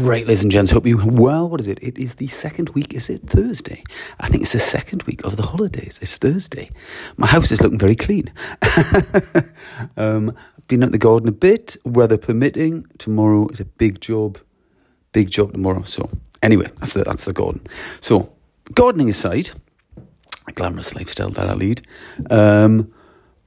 Right, ladies and gents, hope you well. What is it? It is the second week. Is it Thursday? I think it's the second week of the holidays. It's Thursday. My house is looking very clean. um, been at the garden a bit, weather permitting. Tomorrow is a big job, big job tomorrow. So anyway, that's the that's the garden. So gardening aside, a glamorous lifestyle that I lead. Um,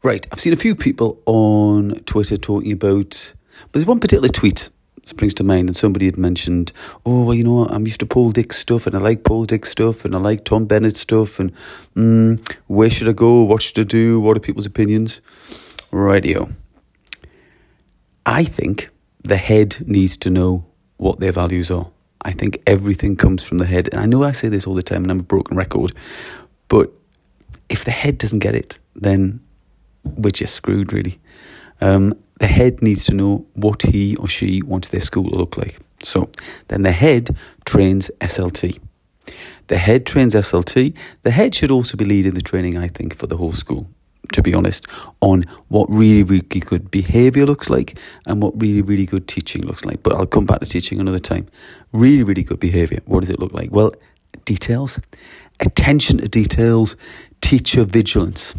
right, I've seen a few people on Twitter talking about. But there's one particular tweet springs to mind, and somebody had mentioned, oh, well, you know, I'm used to Paul Dix stuff, and I like Paul Dix stuff, and I like Tom Bennett stuff, and mm, where should I go? What should I do? What are people's opinions? Radio. I think the head needs to know what their values are. I think everything comes from the head. And I know I say this all the time, and I'm a broken record, but if the head doesn't get it, then we're just screwed, really. Um, the head needs to know what he or she wants their school to look like. So then the head trains SLT. The head trains SLT. The head should also be leading the training, I think, for the whole school, to be honest, on what really, really good behaviour looks like and what really, really good teaching looks like. But I'll come back to teaching another time. Really, really good behaviour. What does it look like? Well, details, attention to details, teacher vigilance.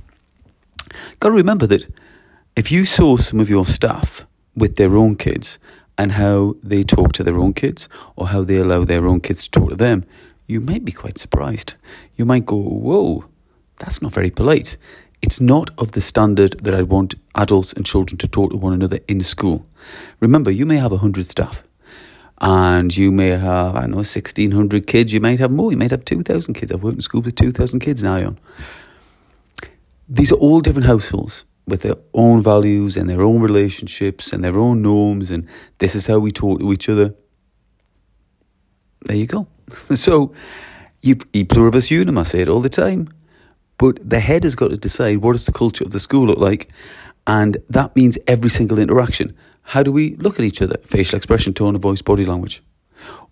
Got to remember that if you saw some of your staff with their own kids and how they talk to their own kids or how they allow their own kids to talk to them, you might be quite surprised. You might go, Whoa, that's not very polite. It's not of the standard that I want adults and children to talk to one another in school. Remember, you may have 100 staff and you may have, I don't know, 1,600 kids. You might have more. You might have 2,000 kids. I've worked in schools with 2,000 kids now. These are all different households with their own values and their own relationships and their own norms, and this is how we talk to each other. There you go. so, you, e pluribus unum, I say it all the time. But the head has got to decide what does the culture of the school look like, and that means every single interaction. How do we look at each other? Facial expression, tone of voice, body language.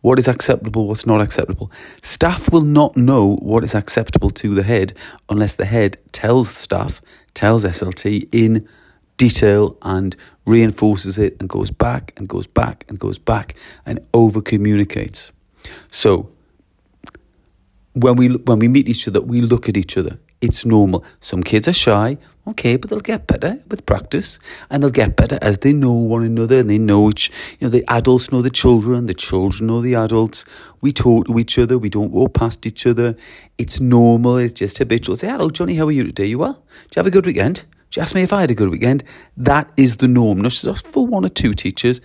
What is acceptable, what's not acceptable. Staff will not know what is acceptable to the head unless the head tells staff, tells SLT in detail and reinforces it and goes back and goes back and goes back and over communicates. So when we when we meet each other, we look at each other. It's normal. Some kids are shy, okay, but they'll get better with practice, and they'll get better as they know one another and they know each. You know, the adults know the children, the children know the adults. We talk to each other. We don't walk past each other. It's normal. It's just habitual. Say, hello, Johnny. How are you today? You well? Did you have a good weekend? She asked me if I had a good weekend. That is the norm. Not just for one or two teachers.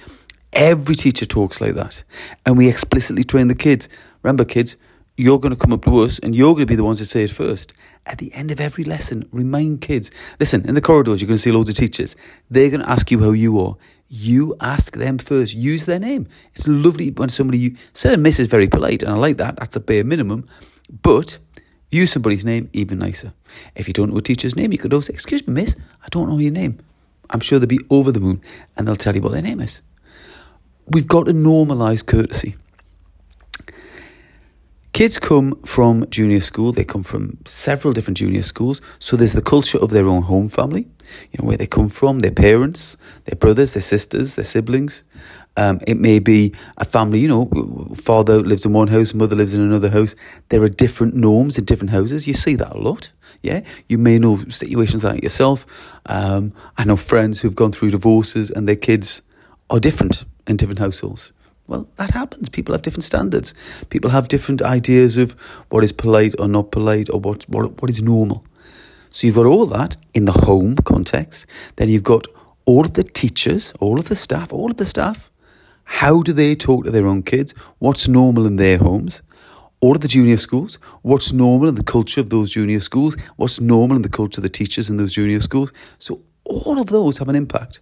Every teacher talks like that, and we explicitly train the kids. Remember, kids you're going to come up to us and you're going to be the ones to say it first. At the end of every lesson, remind kids listen, in the corridors, you're going to see loads of teachers. They're going to ask you how you are. You ask them first. Use their name. It's lovely when somebody, you, sir and miss is very polite, and I like that. That's the bare minimum. But use somebody's name even nicer. If you don't know a teacher's name, you could also say, Excuse me, miss, I don't know your name. I'm sure they'll be over the moon and they'll tell you what their name is. We've got to normalise courtesy. Kids come from junior school, they come from several different junior schools, so there's the culture of their own home family, you know, where they come from, their parents, their brothers, their sisters, their siblings. Um, it may be a family, you know, father lives in one house, mother lives in another house. There are different norms in different houses. You see that a lot. Yeah. You may know situations like yourself. Um, I know friends who've gone through divorces and their kids are different in different households. Well, that happens. People have different standards. People have different ideas of what is polite or not polite or what, what, what is normal. So you've got all that in the home context. Then you've got all of the teachers, all of the staff, all of the staff. How do they talk to their own kids? What's normal in their homes? All of the junior schools. What's normal in the culture of those junior schools? What's normal in the culture of the teachers in those junior schools? So all of those have an impact.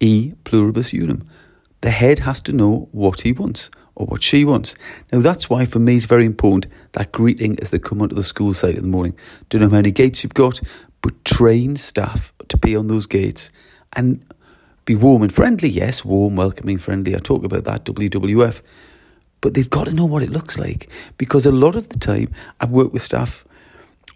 E pluribus unum. The head has to know what he wants or what she wants. Now, that's why for me it's very important that greeting as they come onto the school site in the morning. Don't know how many gates you've got, but train staff to be on those gates and be warm and friendly. Yes, warm, welcoming, friendly. I talk about that, WWF. But they've got to know what it looks like because a lot of the time I've worked with staff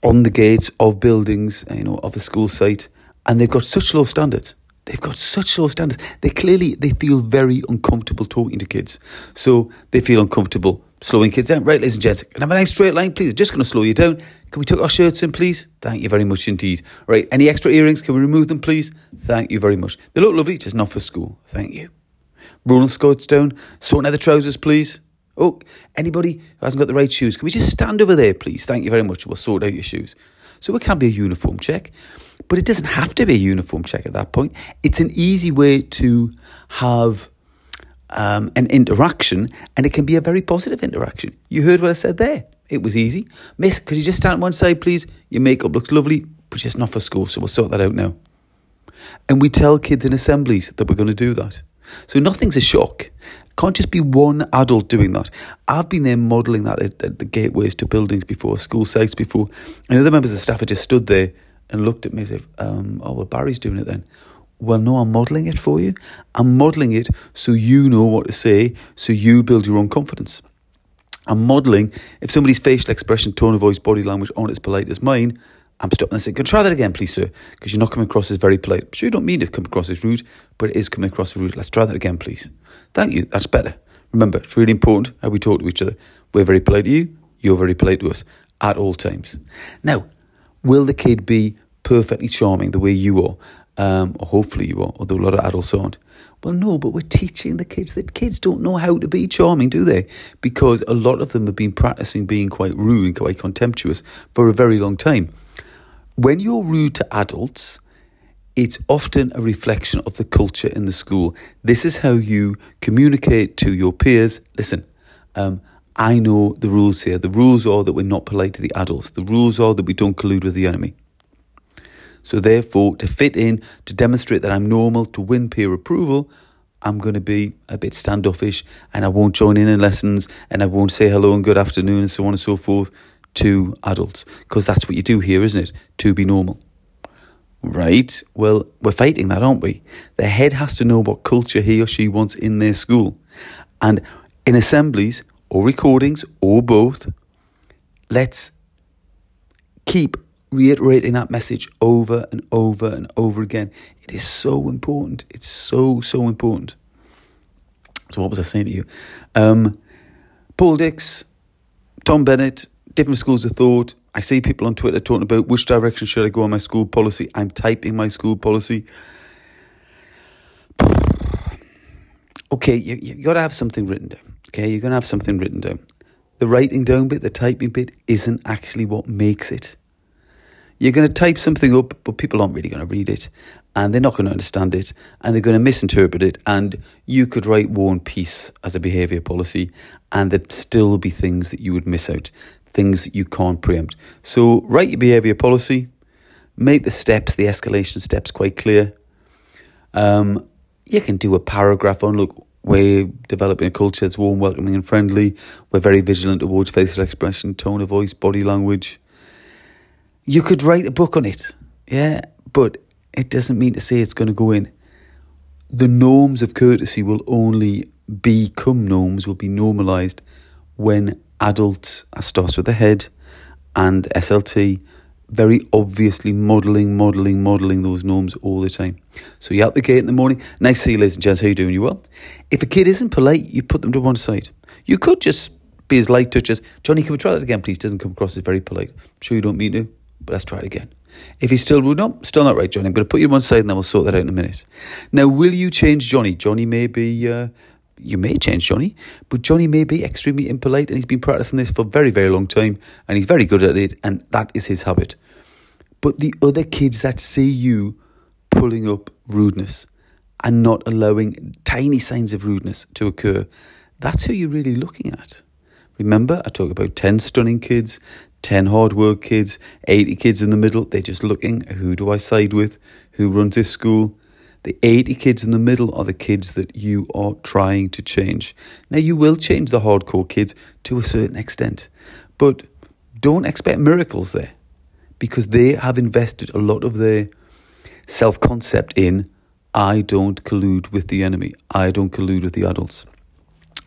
on the gates of buildings, you know, of a school site, and they've got such low standards they've got such low standards. They clearly they feel very uncomfortable talking to kids. So they feel uncomfortable slowing kids down. Right, ladies and gents, can I have a nice straight line, please? Just going to slow you down. Can we tuck our shirts in, please? Thank you very much indeed. Right, any extra earrings? Can we remove them, please? Thank you very much. They look lovely, just not for school. Thank you. Rolling skirts down. Sorting out the trousers, please. Oh, anybody who hasn't got the right shoes, can we just stand over there, please? Thank you very much. We'll sort out your shoes. So it can be a uniform check, but it doesn't have to be a uniform check at that point. It's an easy way to have um, an interaction, and it can be a very positive interaction. You heard what I said there. It was easy. Miss, could you just stand on one side, please? Your makeup looks lovely, but just not for school, so we'll sort that out now. And we tell kids in assemblies that we're going to do that. So nothing's a shock. Can't just be one adult doing that. I've been there modelling that at, at, the gateways to buildings before, school sites before, and other members of staff have just stood there and looked at me as if, um, oh, well, Barry's doing it then. Well, no, I'm modelling it for you. I'm modelling it so you know what to say, so you build your own confidence. I'm modelling if somebody's facial expression, tone of voice, body language aren't as polite as mine, I'm stopping and saying, Can I try that again, please, sir? Because you're not coming across as very polite. Sure, you don't mean to come across as rude, but it is coming across as rude. Let's try that again, please. Thank you. That's better. Remember, it's really important how we talk to each other. We're very polite to you, you're very polite to us at all times. Now, will the kid be perfectly charming the way you are? Um, or hopefully you are, although a lot of adults aren't. Well, no, but we're teaching the kids that kids don't know how to be charming, do they? Because a lot of them have been practicing being quite rude and quite contemptuous for a very long time when you're rude to adults, it's often a reflection of the culture in the school. This is how you communicate to your peers. Listen, um, I know the rules here. The rules are that we're not polite to the adults. The rules are that we don't collude with the enemy. So, therefore, to fit in, to demonstrate that I'm normal, to win peer approval, I'm going to be a bit standoffish and I won't join in in lessons and I won't say hello and good afternoon and so on and so forth to adults because that's what you do here, isn't it? To be normal. Right? Well, we're fighting that, aren't we? The head has to know what culture he or she wants in their school. And in assemblies or recordings or both, let's keep reiterating that message over and over and over again. It is so important. It's so, so important. So, what was I saying to you? Um, Paul Dix, Tom Bennett, different schools of thought. I see people on Twitter talking about which direction should I go on my school policy. I'm typing my school policy. Okay, you, you got to have something written down. Okay, you're going to have something written down. The writing down bit, the typing bit, isn't actually what makes it. You're going to type something up, but people aren't really going to read it, and they're not going to understand it, and they're going to misinterpret it. And you could write War and Peace as a behaviour policy, and there'd still be things that you would miss out things you can't preempt. So write your behaviour policy, make the steps, the escalation steps quite clear. Um, you can do a paragraph on look, we're developing a culture that's warm, welcoming, and friendly. We're very vigilant towards facial expression, tone of voice, body language. You could write a book on it, yeah, but it doesn't mean to say it's going to go in. The norms of courtesy will only become norms, will be normalised when adult starts with the head and SLT very obviously modelling, modelling, modelling those norms all the time. So you're out the gate in the morning. Nice to see you, ladies and gents. How you doing? You well? If a kid isn't polite, you put them to one side. You could just be as light touch as, Johnny, can we try that again, please? Doesn't come across as very polite. I'm sure you don't mean to, but let's try it again. If he's still rude, no, still not right, Johnny. I'm going to put you to one side and then we'll sort that out in a minute. Now, will you change Johnny? Johnny may be uh, you may change Johnny, but Johnny may be extremely impolite and he's been practicing this for a very, very long time and he's very good at it and that is his habit. But the other kids that see you pulling up rudeness and not allowing tiny signs of rudeness to occur, that's who you're really looking at. Remember, I talk about 10 stunning kids, 10 hard work kids, 80 kids in the middle. They're just looking who do I side with, who runs this school, the 80 kids in the middle are the kids that you are trying to change. Now, you will change the hardcore kids to a certain extent, but don't expect miracles there because they have invested a lot of their self concept in I don't collude with the enemy, I don't collude with the adults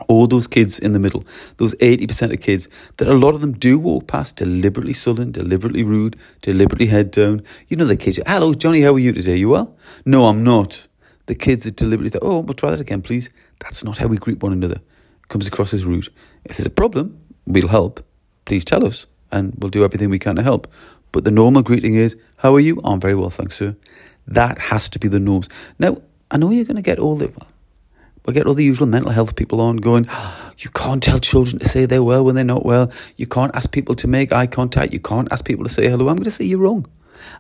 all those kids in the middle, those 80% of kids that a lot of them do walk past deliberately sullen, deliberately rude, deliberately head down. You know the kids, hello, Johnny, how are you today? You well? No, I'm not. The kids that deliberately oh, we'll try that again, please. That's not how we greet one another. Comes across as rude. If there's a problem, we'll help. Please tell us, and we'll do everything we can to help. But the normal greeting is, how are you? I'm very well, thanks, sir. That has to be the norms. Now, I know you're going to get all the, well, we'll get all the usual mental health people on going, you can't tell children to say they're well when they're not well. You can't ask people to make eye contact. You can't ask people to say hello. I'm going to say you're wrong.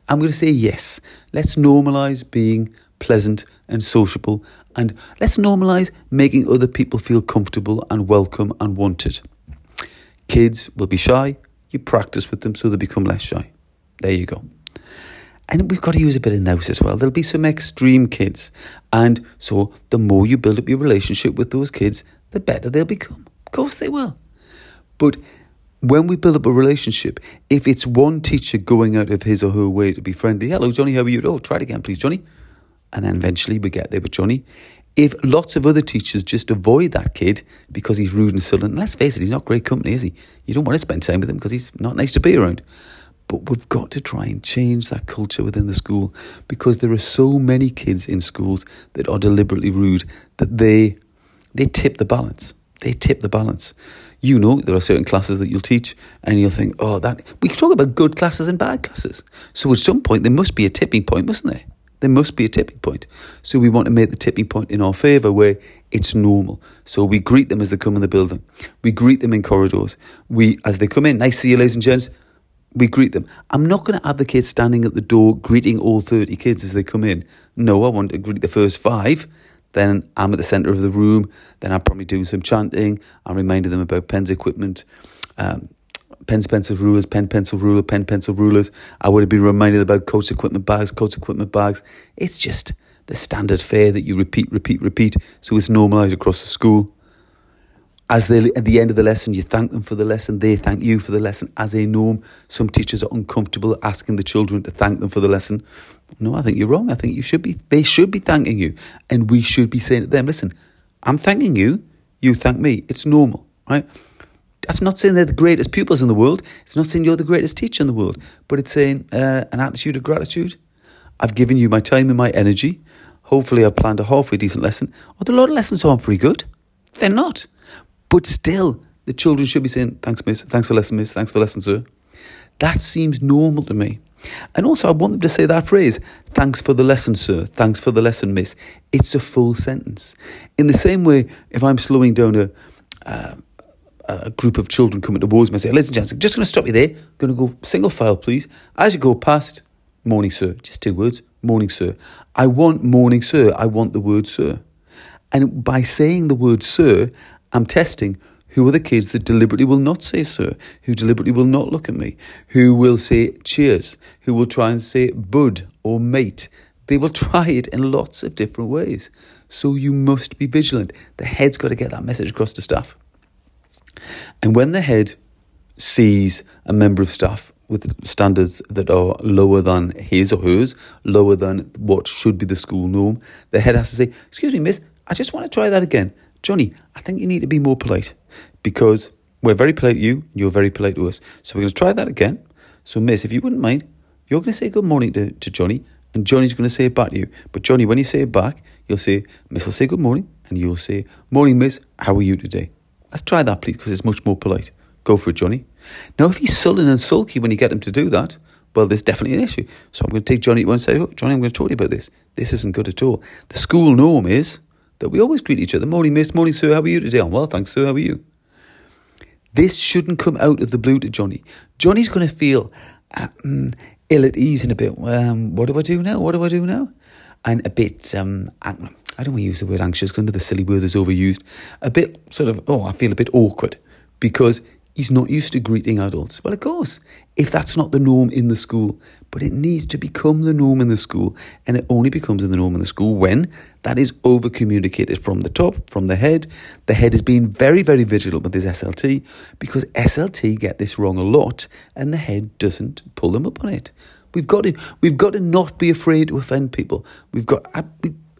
I'm going to say yes. Let's normalise being pleasant and sociable and let's normalise making other people feel comfortable and welcome and wanted. Kids will be shy. You practice with them so they become less shy. There you go. And we've got to use a bit of nous as well. There'll be some extreme kids. And so the more you build up your relationship with those kids, the better they'll become. Of course they will. But when we build up a relationship, if it's one teacher going out of his or her way to be friendly, hello, Johnny, how are you? Oh, try it again, please, Johnny. And then eventually we get there with Johnny. If lots of other teachers just avoid that kid because he's rude and sullen, let's face it, he's not great company, is he? You don't want to spend time with him because he's not nice to be around. But we've got to try and change that culture within the school because there are so many kids in schools that are deliberately rude that they they tip the balance. They tip the balance. You know, there are certain classes that you'll teach, and you'll think, oh, that. We can talk about good classes and bad classes. So at some point, there must be a tipping point, mustn't there? There must be a tipping point. So we want to make the tipping point in our favour where it's normal. So we greet them as they come in the building. We greet them in corridors. We, as they come in, nice to see you, ladies and gents. We greet them. I'm not going to advocate standing at the door greeting all 30 kids as they come in. No, I want to greet the first five. Then I'm at the centre of the room. Then I'm probably doing some chanting. I'm reminding them about pens equipment. Um, pens, pencils, rulers, pen, pencil, ruler, pen, pencil, rulers. I would have been reminded about coats, equipment bags, coats, equipment bags. It's just the standard fare that you repeat, repeat, repeat. So it's normalised across the school. As they at the end of the lesson, you thank them for the lesson. They thank you for the lesson. As a norm, some teachers are uncomfortable asking the children to thank them for the lesson. No, I think you're wrong. I think you should be. They should be thanking you, and we should be saying to them, "Listen, I'm thanking you. You thank me. It's normal, right?" That's not saying they're the greatest pupils in the world. It's not saying you're the greatest teacher in the world, but it's saying uh, an attitude of gratitude. I've given you my time and my energy. Hopefully, I've planned a halfway decent lesson. Although a lot of lessons aren't very good, they're not. But still, the children should be saying, "Thanks, miss. Thanks for lesson, miss. Thanks for lesson, sir." That seems normal to me. And also, I want them to say that phrase, thanks for the lesson, sir, thanks for the lesson, miss. It's a full sentence. In the same way, if I'm slowing down a, uh, a group of children coming towards me and say, listen, gents, I'm just going to stop you there. I'm going to go single file, please. As you go past, morning, sir. Just two words, morning, sir. I want morning, sir. I want the word, sir. And by saying the word, sir, I'm testing who are the kids that deliberately will not say sir, who deliberately will not look at me, who will say cheers, who will try and say bud or mate. They will try it in lots of different ways. So you must be vigilant. The head's got to get that message across to staff. And when the head sees a member of staff with standards that are lower than his or hers, lower than what should be the school norm, the head has to say, Excuse me, miss, I just want to try that again. Johnny, I think you need to be more polite because we're very polite to you, you're very polite to us. So we're going to try that again. So, miss, if you wouldn't mind, you're going to say good morning to, to Johnny, and Johnny's going to say it back to you. But, Johnny, when you say it back, you'll say, Miss will say good morning, and you'll say, Morning, miss, how are you today? Let's try that, please, because it's much more polite. Go for it, Johnny. Now, if he's sullen and sulky when you get him to do that, well, there's definitely an issue. So I'm going to take Johnny to one say, Look, Johnny, I'm going to talk to you about this. This isn't good at all. The school norm is that we always greet each other. Morning, miss. Morning, sir. How are you today? I'm well, thanks, sir. How are you? This shouldn't come out of the blue to Johnny. Johnny's going to feel uh, mm, ill at ease in a bit. Um, what do I do now? What do I do now? And a bit, um, I don't want to use the word anxious because the silly word is overused. A bit sort of, oh, I feel a bit awkward because he's not used to greeting adults. Well, of course, if that's not the norm in the school, but it needs to become the norm in the school. And it only becomes the norm in the school when that is over communicated from the top, from the head. The head is being very, very vigilant with his SLT because SLT get this wrong a lot and the head doesn't pull them up on it. We've got to, we've got to not be afraid to offend people. We've got,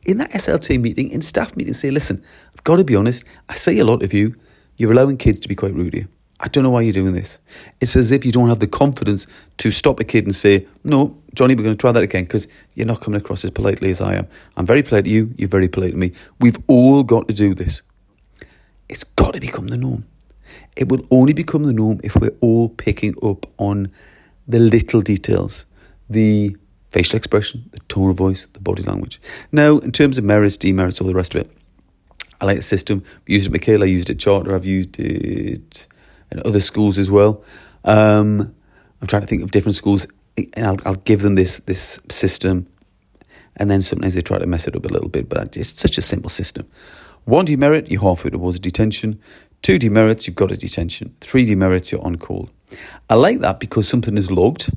in that SLT meeting, in staff meeting, say, listen, I've got to be honest, I see a lot of you, you're allowing kids to be quite rude here. I don't know why you're doing this. It's as if you don't have the confidence to stop a kid and say, No, Johnny, we're going to try that again because you're not coming across as politely as I am. I'm very polite to you, you're very polite to me. We've all got to do this. It's got to become the norm. It will only become the norm if we're all picking up on the little details, the facial expression, the tone of voice, the body language. Now, in terms of merits, demerits, all the rest of it, I like the system. I used it at Michaela, I used it at Charter, I've used it in other schools as well. Um, I'm trying to think of different schools, and I'll, I'll give them this this system, and then sometimes they try to mess it up a little bit, but it's such a simple system. One demerit, you're halfway towards a detention. Two demerits, you've got a detention. Three demerits, you're on call. I like that because something is logged,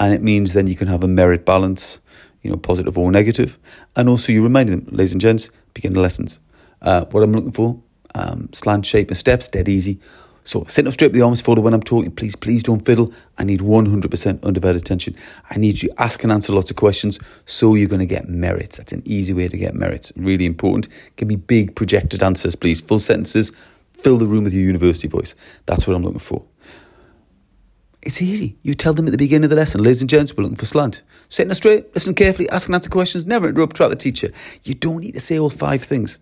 and it means then you can have a merit balance, you know, positive or negative, and also you remind them, ladies and gents, begin the lessons. Uh, what I'm looking for, um, slant shape and steps, dead easy. So sitting up straight with the arms folded when I'm talking, please, please don't fiddle. I need 100% undivided attention. I need you ask and answer lots of questions so you're going to get merits. That's an easy way to get merits. Really important. Give me big projected answers, please. Full sentences. Fill the room with your university voice. That's what I'm looking for. It's easy. You tell them at the beginning of the lesson, ladies and gents, we're looking for slant. Sitting up straight, listen carefully, ask and answer questions, never interrupt, track the teacher. You don't need to say all five things.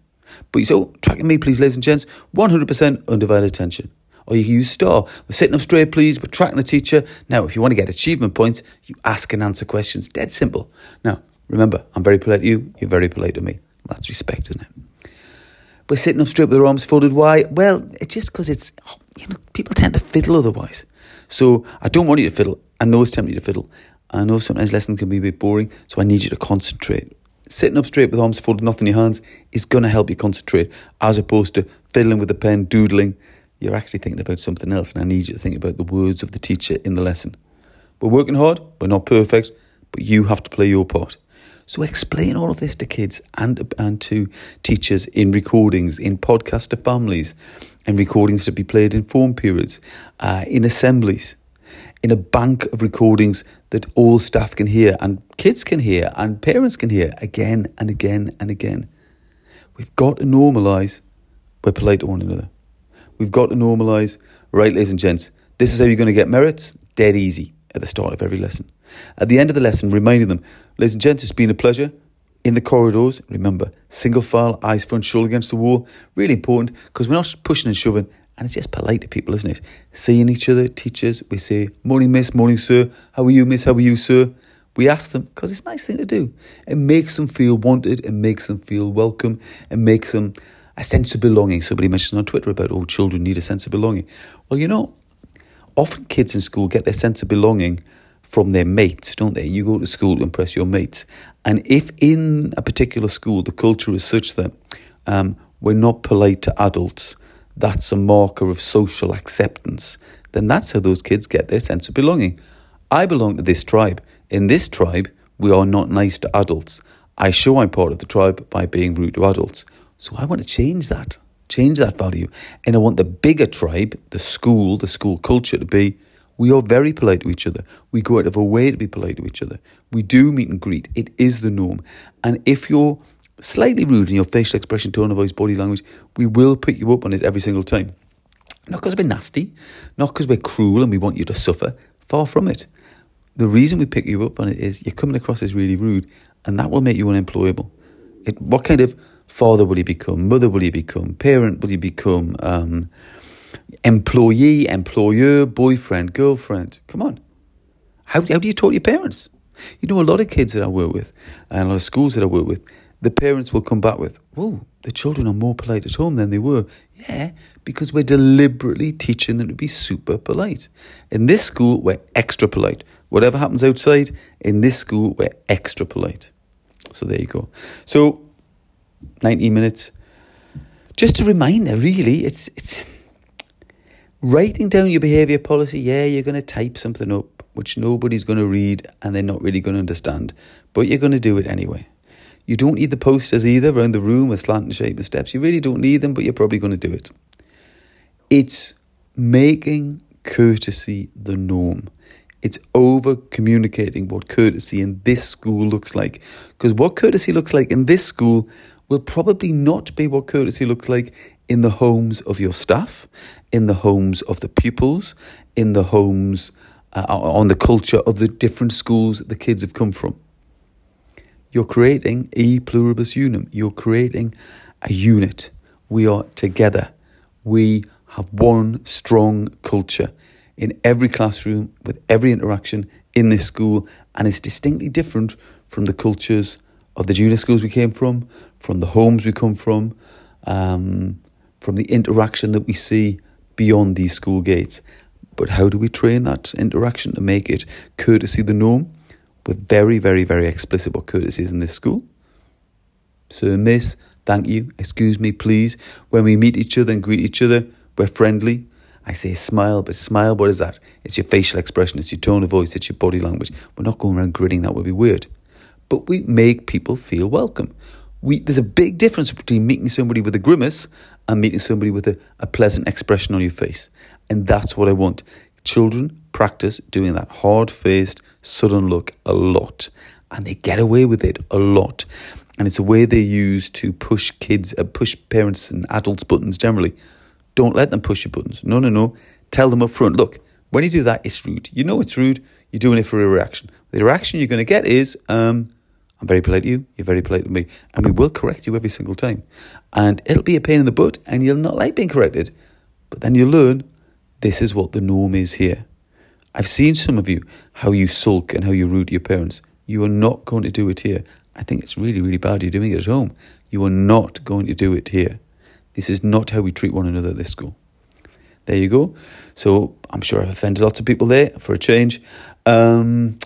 But you say, oh, tracking me, please, ladies and gents, 100% undivided attention. Or you can use star. We're sitting up straight, please. We're tracking the teacher. Now, if you want to get achievement points, you ask and answer questions. Dead simple. Now, remember, I'm very polite to you. You're very polite to me. That's respect, isn't it? We're sitting up straight with our arms folded. Why? Well, it's just because it's, you know, people tend to fiddle otherwise. So I don't want you to fiddle. I know it's tempting to fiddle. I know sometimes lessons can be a bit boring. So I need you to concentrate. Sitting up straight with arms folded, nothing in your hands, is going to help you concentrate as opposed to fiddling with the pen, doodling you're actually thinking about something else, and I need you to think about the words of the teacher in the lesson. We're working hard, we're not perfect, but you have to play your part. So explain all of this to kids and, and to teachers in recordings, in podcast to families, and recordings to be played in form periods, uh, in assemblies, in a bank of recordings that all staff can hear and kids can hear and parents can hear again and again and again. We've got to normalise we're polite to one another. We've got to normalise. Right, ladies and gents, this is how you're going to get merits. Dead easy at the start of every lesson. At the end of the lesson, reminding them, ladies and gents, it's been a pleasure. In the corridors, remember, single file, eyes front, shoulder against the wall. Really important because we're not pushing and shoving, and it's just polite to people, isn't it? Seeing each other, teachers, we say, morning, miss, morning, sir. How are you, miss? How are you, sir? We ask them because it's a nice thing to do. It makes them feel wanted, it makes them feel welcome, it makes them a sense of belonging. Somebody mentioned on Twitter about, oh, children need a sense of belonging. Well, you know, often kids in school get their sense of belonging from their mates, don't they? You go to school to impress your mates. And if in a particular school the culture is such that um, we're not polite to adults, that's a marker of social acceptance, then that's how those kids get their sense of belonging. I belong to this tribe. In this tribe, we are not nice to adults. I show I'm part of the tribe by being rude to adults. So I want to change that, change that value. And I want the bigger tribe, the school, the school culture to be we are very polite to each other. We go out of our way to be polite to each other. We do meet and greet. It is the norm. And if you're slightly rude in your facial expression, tone of voice, body language, we will pick you up on it every single time. Not because we're nasty, not because we're cruel and we want you to suffer. Far from it. The reason we pick you up on it is you're coming across as really rude, and that will make you unemployable. It, what kind of Father will you become? Mother will you become? Parent will you become? Um, employee, employer, boyfriend, girlfriend. Come on. How, how do you talk to your parents? You know, a lot of kids that I work with and a lot of schools that I work with, the parents will come back with, "Oh, the children are more polite at home than they were." Yeah, because we're deliberately teaching them to be super polite. In this school, we're extra polite. Whatever happens outside, in this school, we're extra polite. So there you go. So 90 minutes. Just a reminder, really, it's it's writing down your behaviour policy. Yeah, you're going to type something up which nobody's going to read and they're not really going to understand, but you're going to do it anyway. You don't need the posters either around the room with slanting shape and steps. You really don't need them, but you're probably going to do it. It's making courtesy the norm. It's over communicating what courtesy in this school looks like. Because what courtesy looks like in this school will probably not be what courtesy looks like in the homes of your staff, in the homes of the pupils, in the homes, uh, on the culture of the different schools the kids have come from. You're creating e pluribus unum. You're creating a unit. We are together. We have one strong culture in every classroom with every interaction in this school, and it's distinctly different from the cultures of the junior schools we came from, from the homes we come from, um, from the interaction that we see beyond these school gates. But how do we train that interaction to make it courtesy the norm? We're very, very, very explicit what courtesy is in this school. Sir, miss, thank you, excuse me, please. When we meet each other and greet each other, we're friendly. I say smile, but smile, what is that? It's your facial expression, it's your tone of voice, it's your body language. We're not going around grinning, that would be weird. But we make people feel welcome. We, there's a big difference between meeting somebody with a grimace and meeting somebody with a, a pleasant expression on your face. And that's what I want. Children practice doing that hard faced, sudden look a lot. And they get away with it a lot. And it's a way they use to push kids, uh, push parents and adults' buttons generally. Don't let them push your buttons. No, no, no. Tell them up front. Look, when you do that, it's rude. You know it's rude. You're doing it for a reaction. The reaction you're going to get is, um, I'm very polite to you, you're very polite to me, and we will correct you every single time. And it'll be a pain in the butt, and you'll not like being corrected. But then you'll learn this is what the norm is here. I've seen some of you, how you sulk and how you rude to your parents. You are not going to do it here. I think it's really, really bad you're doing it at home. You are not going to do it here. This is not how we treat one another at this school. There you go. So I'm sure I've offended lots of people there for a change. Um,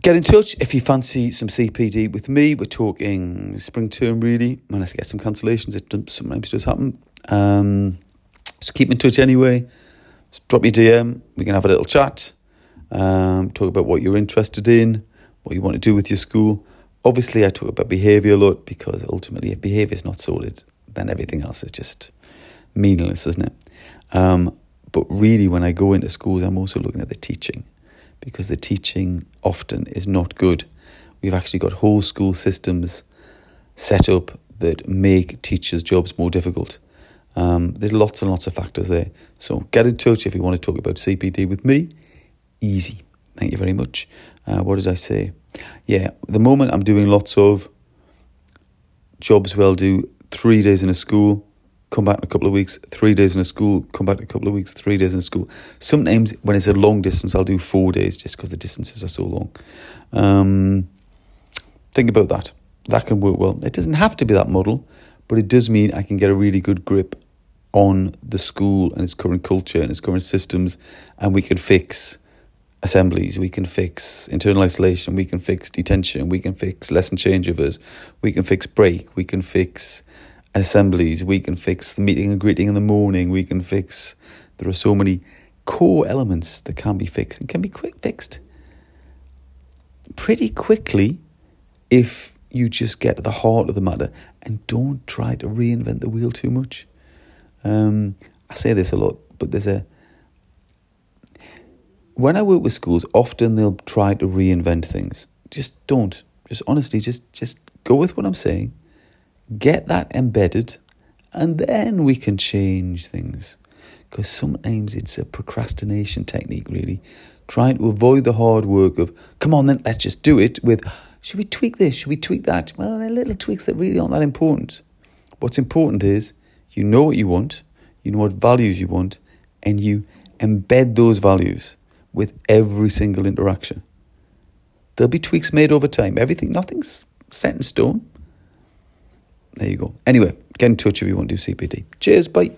Get in touch if you fancy some CPD with me. We're talking spring term, really. Managed to get some cancellations. It sometimes does happen. Um, so keep in touch anyway. Just drop me a DM. We can have a little chat. Um, talk about what you're interested in, what you want to do with your school. Obviously, I talk about behaviour a lot because ultimately, if behaviour is not sorted, then everything else is just meaningless, isn't it? Um, but really, when I go into schools, I'm also looking at the teaching because the teaching often is not good. We've actually got whole school systems set up that make teachers' jobs more difficult. Um, there's lots and lots of factors there. So get in touch if you want to talk about CPD with me. Easy. Thank you very much. Uh, what did I say? Yeah, the moment I'm doing lots of jobs where I'll do three days in a school, come back in a couple of weeks, three days in a school, come back in a couple of weeks, three days in a school. Sometimes when it's a long distance, I'll do four days just because the distances are so long. Um, think about that. That can work well. It doesn't have to be that model, but it does mean I can get a really good grip on the school and its current culture and its current systems, and we can fix assemblies, we can fix internal isolation, we can fix detention, we can fix lesson changeovers, we can fix break, we can fix assemblies, we can fix the meeting and greeting in the morning, we can fix. There are so many core elements that can be fixed and can be quick fixed pretty quickly if you just get to the heart of the matter and don't try to reinvent the wheel too much. Um, I say this a lot, but there's a when I work with schools, often they'll try to reinvent things. Just don't. Just honestly, just just go with what I'm saying get that embedded, and then we can change things. Because sometimes it's a procrastination technique, really. Trying to avoid the hard work of, come on, then let's just do it with, should we tweak this? Should we tweak that? Well, they're little tweaks that really aren't that important. What's important is you know what you want, you know what values you want, and you embed those values with every single interaction. There'll be tweaks made over time. Everything, nothing's set in stone. There you go. Anyway, get in touch if you want to do CPD. Cheers. Bye.